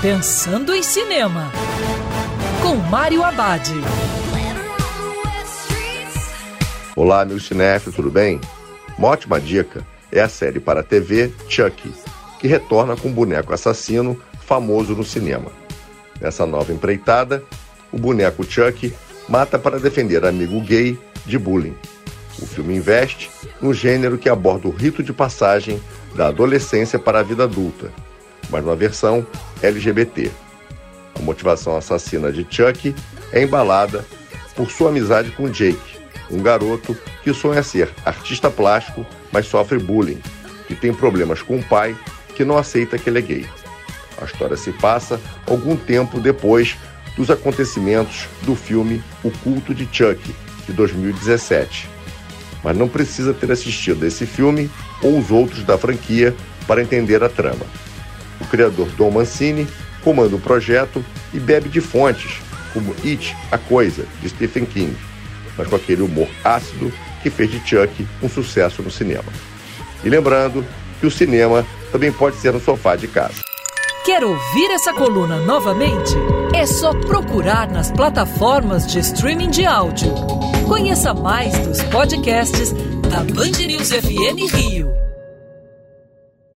Pensando em Cinema, com Mário Abad. Olá, meu cinéfilo, tudo bem? Uma ótima dica é a série para a TV Chucky, que retorna com um boneco assassino famoso no cinema. Nessa nova empreitada, o boneco Chucky mata para defender amigo gay de bullying. O filme investe no gênero que aborda o rito de passagem da adolescência para a vida adulta, mas numa versão LGBT. A motivação assassina de Chuck é embalada por sua amizade com Jake, um garoto que sonha ser artista plástico, mas sofre bullying e tem problemas com o pai que não aceita que ele é gay. A história se passa algum tempo depois dos acontecimentos do filme O Culto de Chuck, de 2017. Mas não precisa ter assistido esse filme ou os outros da franquia para entender a trama. O criador Dom Mancini comanda o projeto e bebe de fontes, como It, A Coisa, de Stephen King, mas com aquele humor ácido que fez de Chuck um sucesso no cinema. E lembrando que o cinema também pode ser no sofá de casa. Quer ouvir essa coluna novamente? É só procurar nas plataformas de streaming de áudio. Conheça mais dos podcasts da Band News FM Rio.